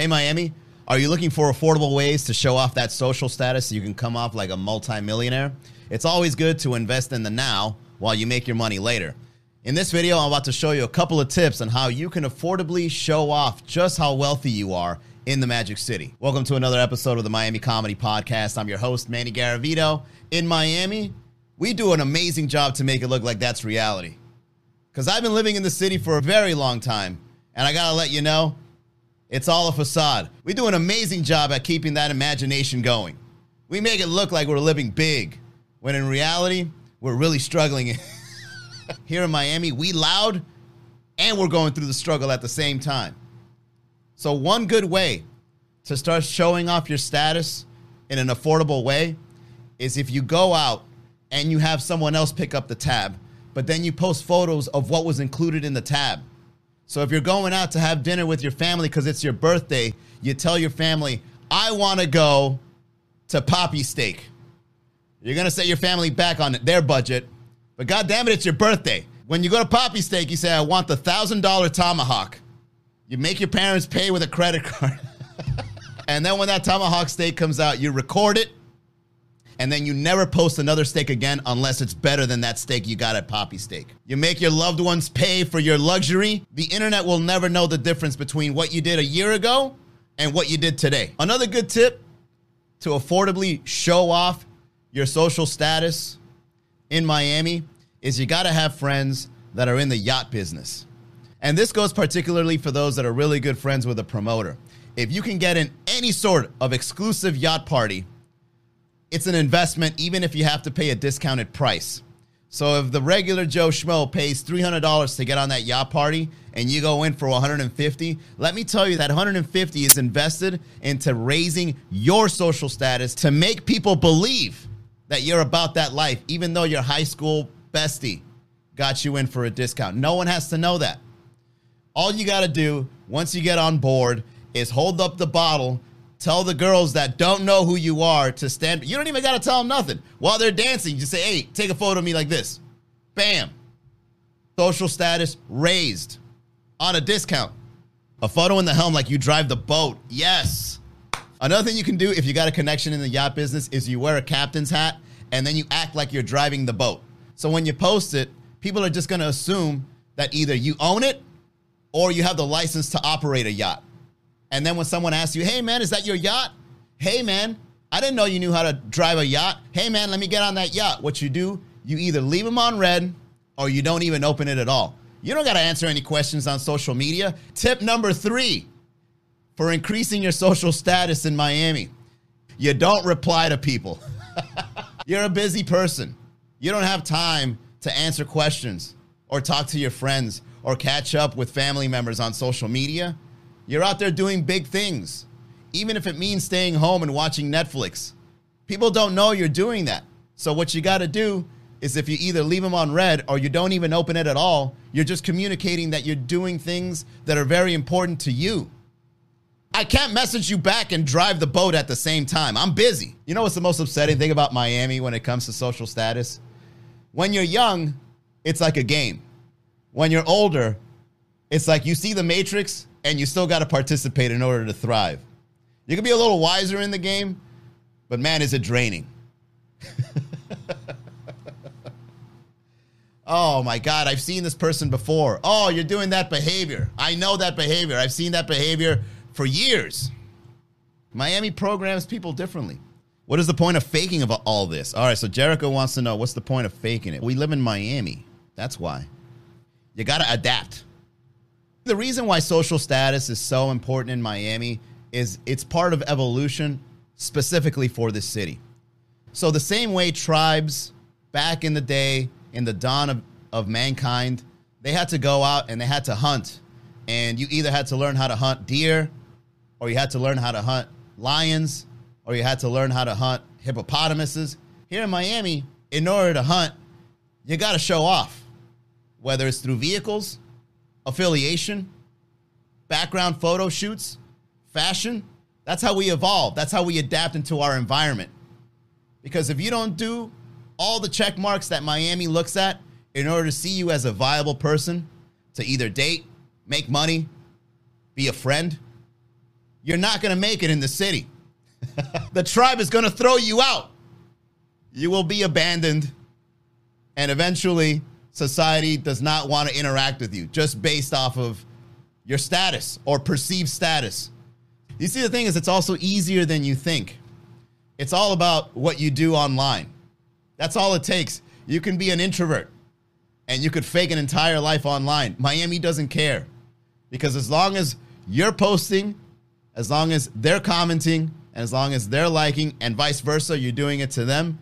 Hey, Miami, are you looking for affordable ways to show off that social status so you can come off like a multimillionaire? It's always good to invest in the now while you make your money later. In this video, I'm about to show you a couple of tips on how you can affordably show off just how wealthy you are in the Magic City. Welcome to another episode of the Miami Comedy Podcast. I'm your host, Manny Garavito. In Miami, we do an amazing job to make it look like that's reality. Because I've been living in the city for a very long time, and I gotta let you know, it's all a facade. We do an amazing job at keeping that imagination going. We make it look like we're living big, when in reality, we're really struggling. Here in Miami, we loud and we're going through the struggle at the same time. So, one good way to start showing off your status in an affordable way is if you go out and you have someone else pick up the tab, but then you post photos of what was included in the tab. So if you're going out to have dinner with your family because it's your birthday, you tell your family, I want to go to Papi Steak. You're going to set your family back on their budget, but God damn it, it's your birthday. When you go to Papi Steak, you say, I want the $1,000 tomahawk. You make your parents pay with a credit card. and then when that tomahawk steak comes out, you record it and then you never post another steak again unless it's better than that steak you got at Papi Steak. You make your loved ones pay for your luxury. The internet will never know the difference between what you did a year ago and what you did today. Another good tip to affordably show off your social status in Miami is you got to have friends that are in the yacht business. And this goes particularly for those that are really good friends with a promoter. If you can get in any sort of exclusive yacht party, it's an investment even if you have to pay a discounted price. So if the regular Joe Schmo pays $300 to get on that yacht party and you go in for 150, let me tell you that 150 is invested into raising your social status to make people believe that you're about that life even though your high school bestie got you in for a discount. No one has to know that. All you got to do once you get on board is hold up the bottle Tell the girls that don't know who you are to stand. You don't even got to tell them nothing. While they're dancing, just say, hey, take a photo of me like this. Bam. Social status raised on a discount. A photo in the helm like you drive the boat. Yes. Another thing you can do if you got a connection in the yacht business is you wear a captain's hat and then you act like you're driving the boat. So when you post it, people are just going to assume that either you own it or you have the license to operate a yacht. And then when someone asks you, hey man, is that your yacht? Hey man, I didn't know you knew how to drive a yacht. Hey man, let me get on that yacht. What you do, you either leave them on read or you don't even open it at all. You don't got to answer any questions on social media. Tip number three for increasing your social status in Miami you don't reply to people. You're a busy person. You don't have time to answer questions or talk to your friends or catch up with family members on social media. You're out there doing big things, even if it means staying home and watching Netflix. People don't know you're doing that. So, what you got to do is if you either leave them on read or you don't even open it at all, you're just communicating that you're doing things that are very important to you. I can't message you back and drive the boat at the same time. I'm busy. You know what's the most upsetting thing about Miami when it comes to social status? When you're young, it's like a game. When you're older, it's like you see the Matrix and you still got to participate in order to thrive. You can be a little wiser in the game, but man, is it draining. oh my God, I've seen this person before. Oh, you're doing that behavior. I know that behavior. I've seen that behavior for years. Miami programs people differently. What is the point of faking of all this? All right, so Jericho wants to know what's the point of faking it? We live in Miami. That's why. You got to adapt. The reason why social status is so important in Miami is it's part of evolution specifically for this city. So, the same way tribes back in the day, in the dawn of, of mankind, they had to go out and they had to hunt. And you either had to learn how to hunt deer, or you had to learn how to hunt lions, or you had to learn how to hunt hippopotamuses. Here in Miami, in order to hunt, you got to show off, whether it's through vehicles affiliation, background photo shoots, fashion. That's how we evolve. That's how we adapt into our environment. Because if you don't do all the check marks that Miami looks at in order to see you as a viable person to either date, make money, be a friend, you're not going to make it in the city. the tribe is going to throw you out. You will be abandoned. And eventually, society does not want to interact with you just based off of your status or perceived status. You see, the thing is, it's also easier than you think. It's all about what you do online. That's all it takes. You can be an introvert and you could fake an entire life online. Miami doesn't care because as long as you're posting, as long as they're commenting, and as long as they're liking, and vice versa, you're doing it to them,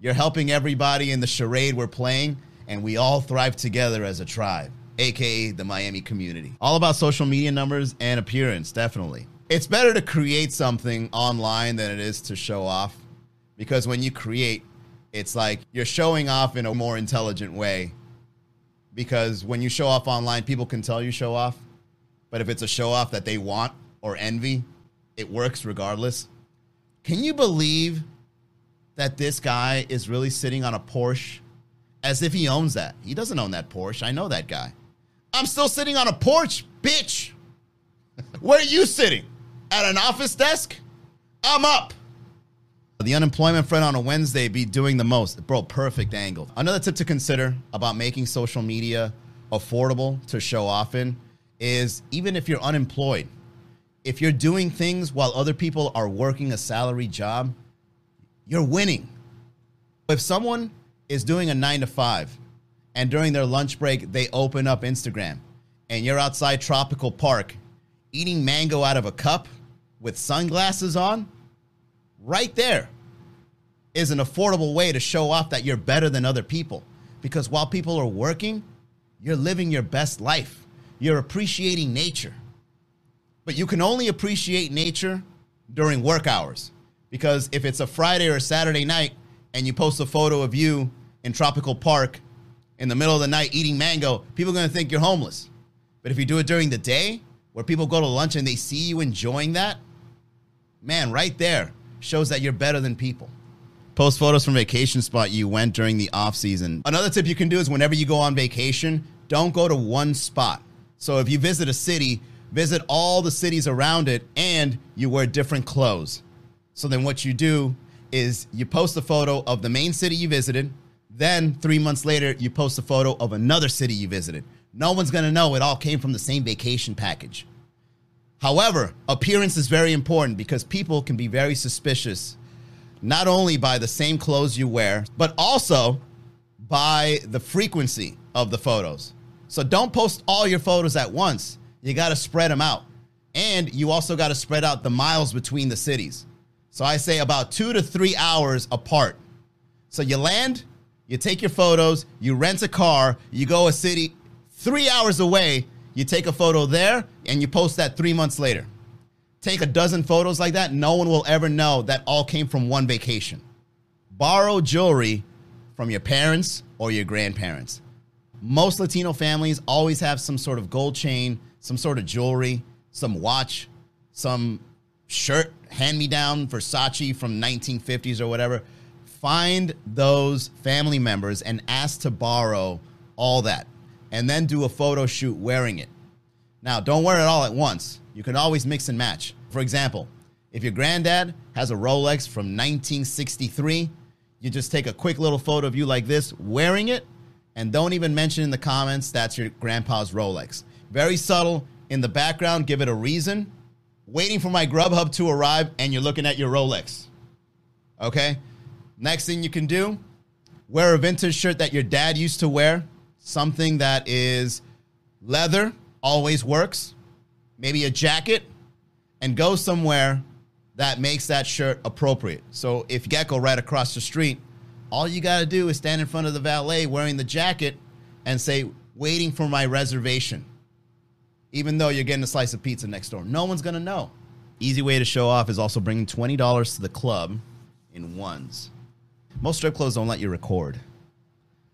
you're helping everybody in the charade we're playing, and we all thrive together as a tribe, aka the Miami community. All about social media numbers and appearance, definitely. It's better to create something online than it is to show off because when you create, it's like you're showing off in a more intelligent way. Because when you show off online, people can tell you show off. But if it's a show off that they want or envy, it works regardless. Can you believe that this guy is really sitting on a Porsche as if he owns that? He doesn't own that Porsche. I know that guy. I'm still sitting on a porch, bitch. Where are you sitting? At an office desk? I'm up. The unemployment front on a Wednesday be doing the most. Bro, perfect angle. Another tip to consider about making social media affordable to show off in is even if you're unemployed, if you're doing things while other people are working a salary job, you're winning. If someone is doing a nine to five and during their lunch break they open up Instagram and you're outside Tropical Park eating mango out of a cup with sunglasses on, right there is an affordable way to show off that you're better than other people. Because while people are working, you're living your best life you're appreciating nature. But you can only appreciate nature during work hours. Because if it's a Friday or Saturday night and you post a photo of you in Tropical Park in the middle of the night eating mango, people are going to think you're homeless. But if you do it during the day, where people go to lunch and they see you enjoying that, man, right there shows that you're better than people. Post photos from vacation spot you went during the off season. Another tip you can do is whenever you go on vacation, don't go to one spot. So if you visit a city, visit all the cities around it and you wear different clothes. So then what you do is you post a photo of the main city you visited. Then three months later, you post a photo of another city you visited. No one's to know it all came from the same vacation package. However, appearance is very important because people can be very suspicious, not only by the same clothes you wear, but also by the frequency of the photos. So don't post all your photos at once. You got to spread them out. And you also got to spread out the miles between the cities. So I say about two to three hours apart. So you land, you take your photos, you rent a car, you go a city three hours away, you take a photo there, and you post that three months later. Take a dozen photos like that, no one will ever know that all came from one vacation. Borrow jewelry from your parents or your grandparents most Latino families always have some sort of gold chain, some sort of jewelry, some watch, some shirt, hand me down Versace from 1950s or whatever. Find those family members and ask to borrow all that and then do a photo shoot wearing it. Now, don't wear it all at once. You can always mix and match. For example, if your granddad has a Rolex from 1963, you just take a quick little photo of you like this wearing it and don't even mention in the comments that's your grandpa's Rolex. Very subtle. In the background, give it a reason. Waiting for my Grubhub to arrive, and you're looking at your Rolex. Okay? Next thing you can do wear a vintage shirt that your dad used to wear, something that is leather, always works. Maybe a jacket, and go somewhere that makes that shirt appropriate. So if Gecko right across the street all you got to do is stand in front of the valet wearing the jacket and say, waiting for my reservation. Even though you're getting a slice of pizza next door. No one's going to know. Easy way to show off is also bringing $20 to the club in ones. Most strip clubs don't let you record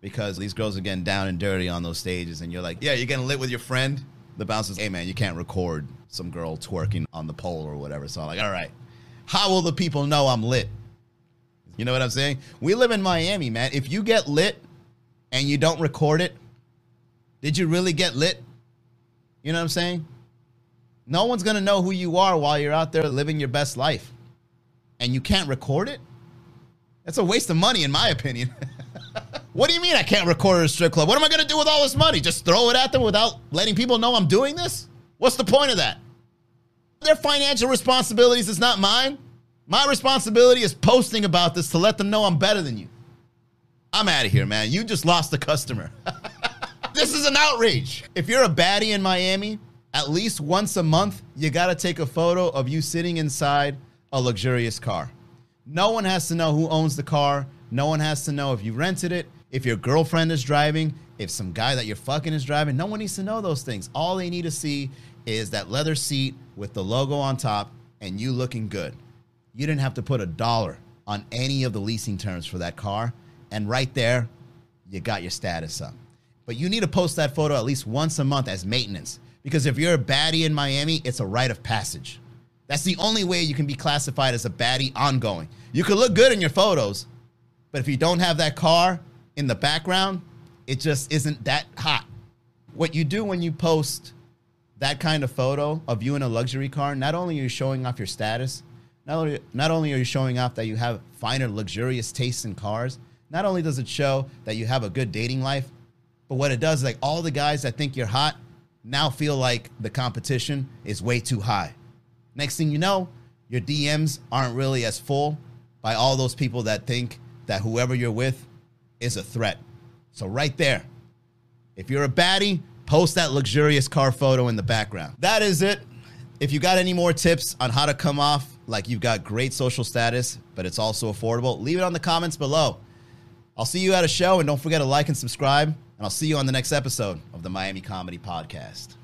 because these girls are getting down and dirty on those stages, and you're like, yeah, you're getting lit with your friend. The bouncer's, hey man, you can't record some girl twerking on the pole or whatever. So I'm like, all right, how will the people know I'm lit? You know what I'm saying? We live in Miami, man. If you get lit and you don't record it, did you really get lit? You know what I'm saying? No one's gonna know who you are while you're out there living your best life. And you can't record it? That's a waste of money, in my opinion. what do you mean I can't record a strip club? What am I gonna do with all this money? Just throw it at them without letting people know I'm doing this? What's the point of that? Their financial responsibilities is not mine. My responsibility is posting about this to let them know I'm better than you. I'm out of here, man. You just lost a customer. this is an outrage. If you're a baddie in Miami, at least once a month, you gotta take a photo of you sitting inside a luxurious car. No one has to know who owns the car. No one has to know if you rented it, if your girlfriend is driving, if some guy that you're fucking is driving. No one needs to know those things. All they need to see is that leather seat with the logo on top and you looking good. You didn't have to put a dollar on any of the leasing terms for that car. And right there, you got your status up. But you need to post that photo at least once a month as maintenance. Because if you're a baddie in Miami, it's a rite of passage. That's the only way you can be classified as a baddie ongoing. You could look good in your photos, but if you don't have that car in the background, it just isn't that hot. What you do when you post that kind of photo of you in a luxury car, not only are you showing off your status, not only, not only are you showing off that you have finer, luxurious tastes in cars, not only does it show that you have a good dating life, but what it does is like all the guys that think you're hot now feel like the competition is way too high. Next thing you know, your DMs aren't really as full by all those people that think that whoever you're with is a threat. So, right there, if you're a baddie, post that luxurious car photo in the background. That is it. If you got any more tips on how to come off like you've got great social status, but it's also affordable, leave it on the comments below. I'll see you at a show, and don't forget to like and subscribe, and I'll see you on the next episode of the Miami Comedy Podcast.